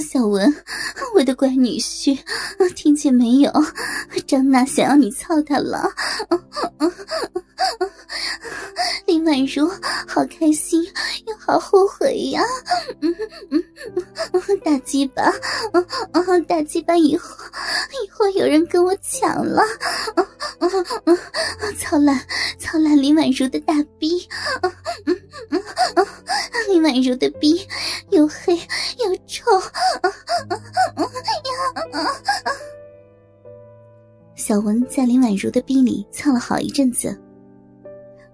小文，我的乖女婿，听见没有？张娜想要你操她了。婉如好开心又好后悔呀！嗯嗯嗯，大鸡巴，大鸡巴以后以后有人跟我抢了，嗯嗯嗯操烂操烂林婉如的大逼，嗯嗯嗯林婉如的逼又黑又臭，小文在林婉如的逼里蹭了好一阵子。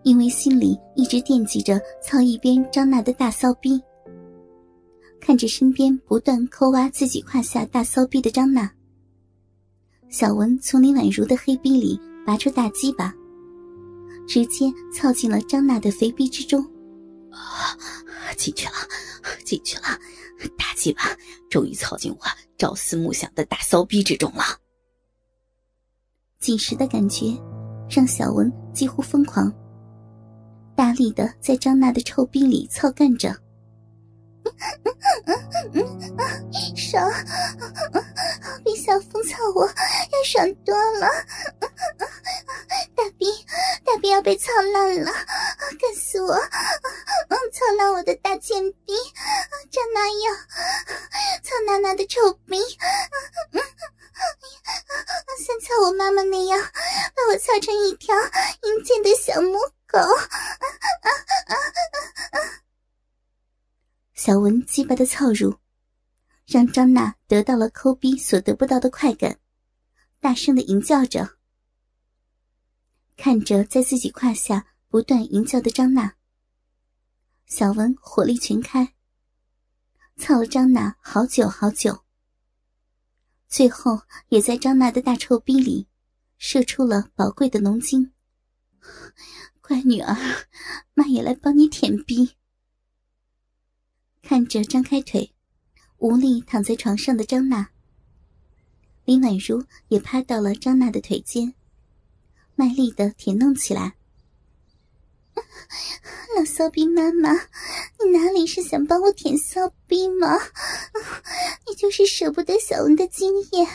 因为心里一直惦记着操一边张娜的大骚逼，看着身边不断抠挖自己胯下大骚逼的张娜，小文从林婉如的黑逼里拔出大鸡巴，直接操进了张娜的肥逼之中。啊，进去了，进去了，大鸡巴终于操进我朝思暮想的大骚逼之中了。紧实的感觉让小文几乎疯狂。大力的在张娜的臭逼里操干着，爽，比小风操我要爽多了。大逼，大逼要被操烂了，干死我！操烂我的大贱逼，张娜要操娜娜的臭逼，像操我妈妈那样把我操成一条阴间的小母狗。小文鸡巴的操入，让张娜得到了抠逼所得不到的快感，大声的吟叫着。看着在自己胯下不断吟叫的张娜，小文火力全开，操了张娜好久好久，最后也在张娜的大臭逼里射出了宝贵的浓精。乖女儿，妈也来帮你舔逼。看着张开腿，无力躺在床上的张娜，林婉如也趴到了张娜的腿间，卖力的舔弄起来。老骚逼妈妈，你哪里是想帮我舔骚逼吗？你就是舍不得小文的精液。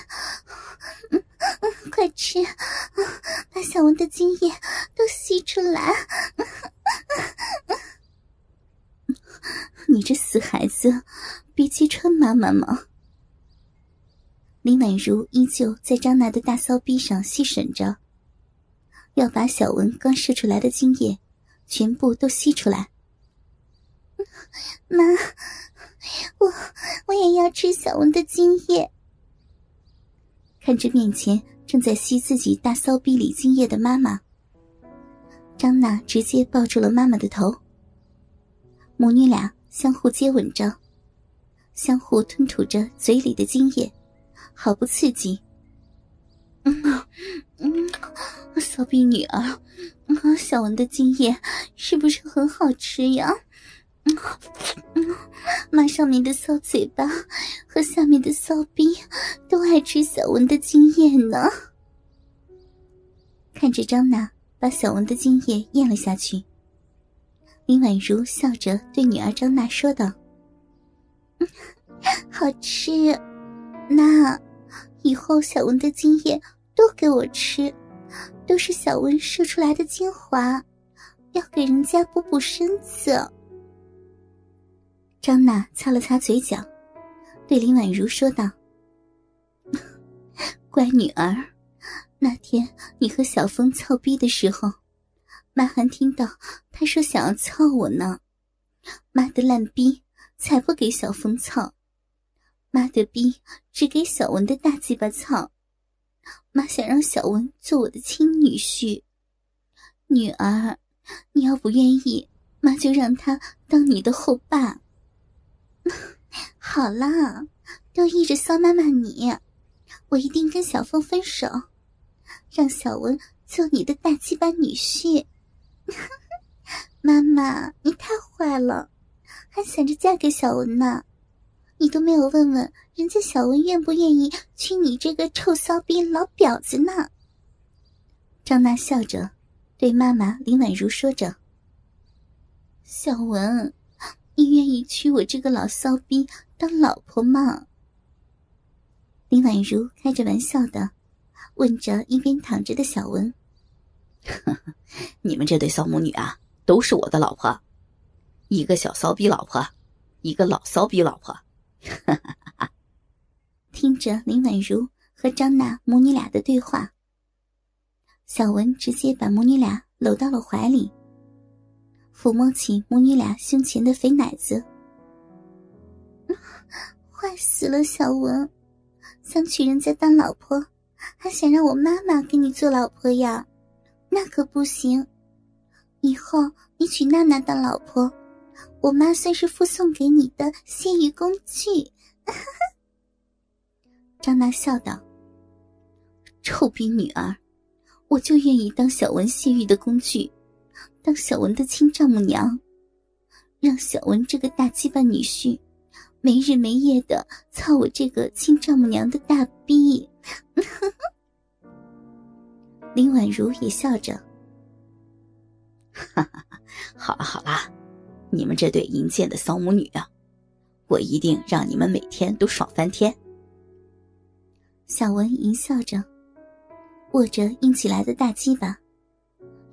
快吃，把小文的精液都吸出来。你这死孩子，别揭穿妈妈吗？林婉如依旧在张娜的大骚逼上细吮着，要把小文刚射出来的精液全部都吸出来。妈，我我也要吃小文的精液。看着面前正在吸自己大骚逼里精液的妈妈，张娜直接抱住了妈妈的头，母女俩相互接吻着，相互吞吐着嘴里的精液，好不刺激。嗯嗯，骚逼女儿，小文的精液是不是很好吃呀？嗯嗯，妈上面的骚嘴巴和下面的骚逼都爱吃小文的精液呢。看着张娜把小文的精液咽了下去，林婉如笑着对女儿张娜说道：“好吃，那以后小文的精液都给我吃，都是小文射出来的精华，要给人家补补身子。”张娜擦了擦嘴角，对林婉如说道：“乖女儿，那天你和小峰操逼的时候，妈还听到他说想要操我呢。妈的烂逼才不给小峰操，妈的逼只给小文的大鸡巴操。妈想让小文做我的亲女婿。女儿，你要不愿意，妈就让他当你的后爸。”好了，都依着骚妈妈你，我一定跟小凤分手，让小文做你的大鸡巴女婿。妈妈，你太坏了，还想着嫁给小文呢？你都没有问问人家小文愿不愿意娶你这个臭骚逼老婊子呢？张娜笑着对妈妈林婉如说着：“小文。”你愿意娶我这个老骚逼当老婆吗？林婉如开着玩笑的问着一边躺着的小文：“你们这对骚母女啊，都是我的老婆，一个小骚逼老婆，一个老骚逼老婆。”哈 听着林婉如和张娜母女俩的对话，小文直接把母女俩搂到了怀里。抚摸起母女俩胸前的肥奶子，坏死了！小文，想娶人家当老婆，还想让我妈妈给你做老婆呀？那可不行！以后你娶娜娜当老婆，我妈算是附送给你的泄欲工具。张娜笑道：“臭逼女儿，我就愿意当小文泄欲的工具。”当小文的亲丈母娘，让小文这个大鸡巴女婿没日没夜的操我这个亲丈母娘的大逼。林婉如也笑着：“ 哈哈，好了好了，你们这对淫贱的骚母女啊，我一定让你们每天都爽翻天。”小文淫笑着，握着硬起来的大鸡巴。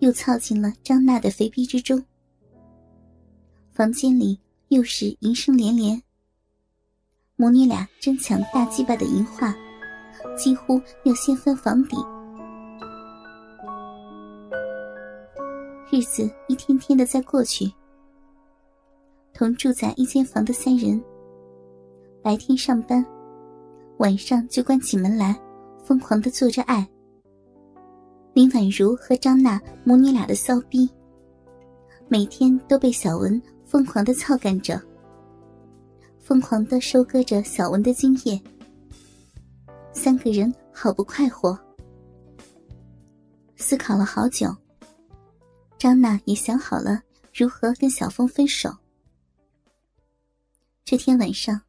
又操进了张娜的肥逼之中。房间里又是淫声连连，母女俩争抢大鸡巴的淫话，几乎要掀翻房顶。日子一天天的在过去，同住在一间房的三人，白天上班，晚上就关起门来，疯狂的做着爱。林婉如和张娜母女俩的骚逼，每天都被小文疯狂的操干着，疯狂的收割着小文的精液。三个人好不快活。思考了好久，张娜也想好了如何跟小峰分手。这天晚上，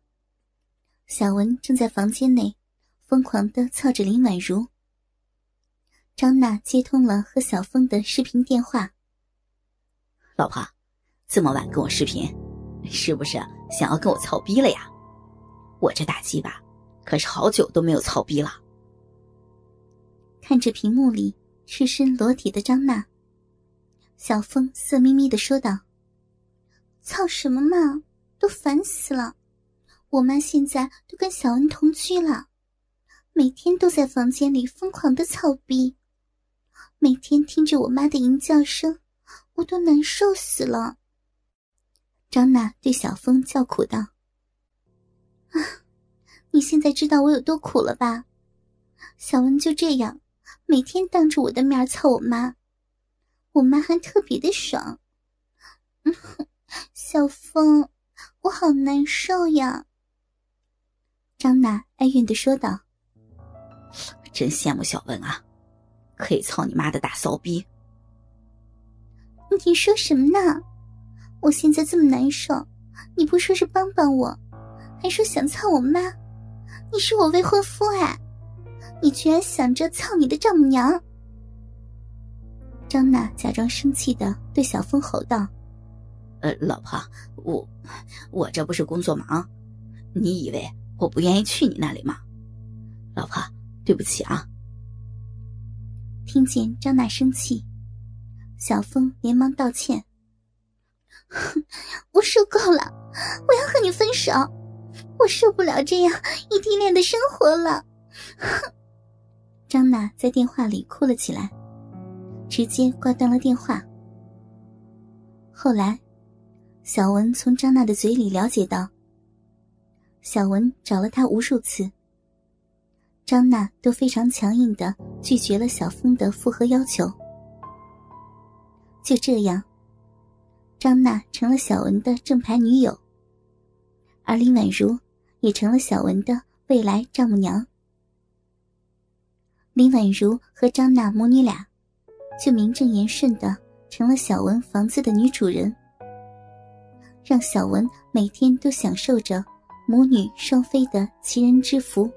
小文正在房间内疯狂的操着林婉如。张娜接通了和小峰的视频电话。老婆，这么晚跟我视频，是不是想要跟我操逼了呀？我这大鸡巴可是好久都没有操逼了。看着屏幕里赤身裸体的张娜，小峰色眯眯的说道：“操什么嘛，都烦死了！我妈现在都跟小恩同居了，每天都在房间里疯狂的操逼。”每天听着我妈的淫叫声，我都难受死了。张娜对小峰叫苦道：“啊，你现在知道我有多苦了吧？小恩就这样，每天当着我的面操我妈，我妈还特别的爽。小峰，我好难受呀。”张娜哀怨的说道：“真羡慕小文啊。”可以操你妈的大骚逼！你说什么呢？我现在这么难受，你不说是帮帮我，还说想操我妈？你是我未婚夫哎！你居然想着操你的丈母娘！张娜假装生气的对小峰吼道：“呃，老婆，我我这不是工作忙，你以为我不愿意去你那里吗？老婆，对不起啊。”听见张娜生气，小峰连忙道歉：“哼我受够了，我要和你分手，我受不了这样异地恋的生活了。”哼张娜在电话里哭了起来，直接挂断了电话。后来，小文从张娜的嘴里了解到，小文找了他无数次。张娜都非常强硬的拒绝了小峰的复合要求。就这样，张娜成了小文的正牌女友，而林婉如也成了小文的未来丈母娘。林婉如和张娜母女俩就名正言顺的成了小文房子的女主人，让小文每天都享受着母女双飞的奇人之福。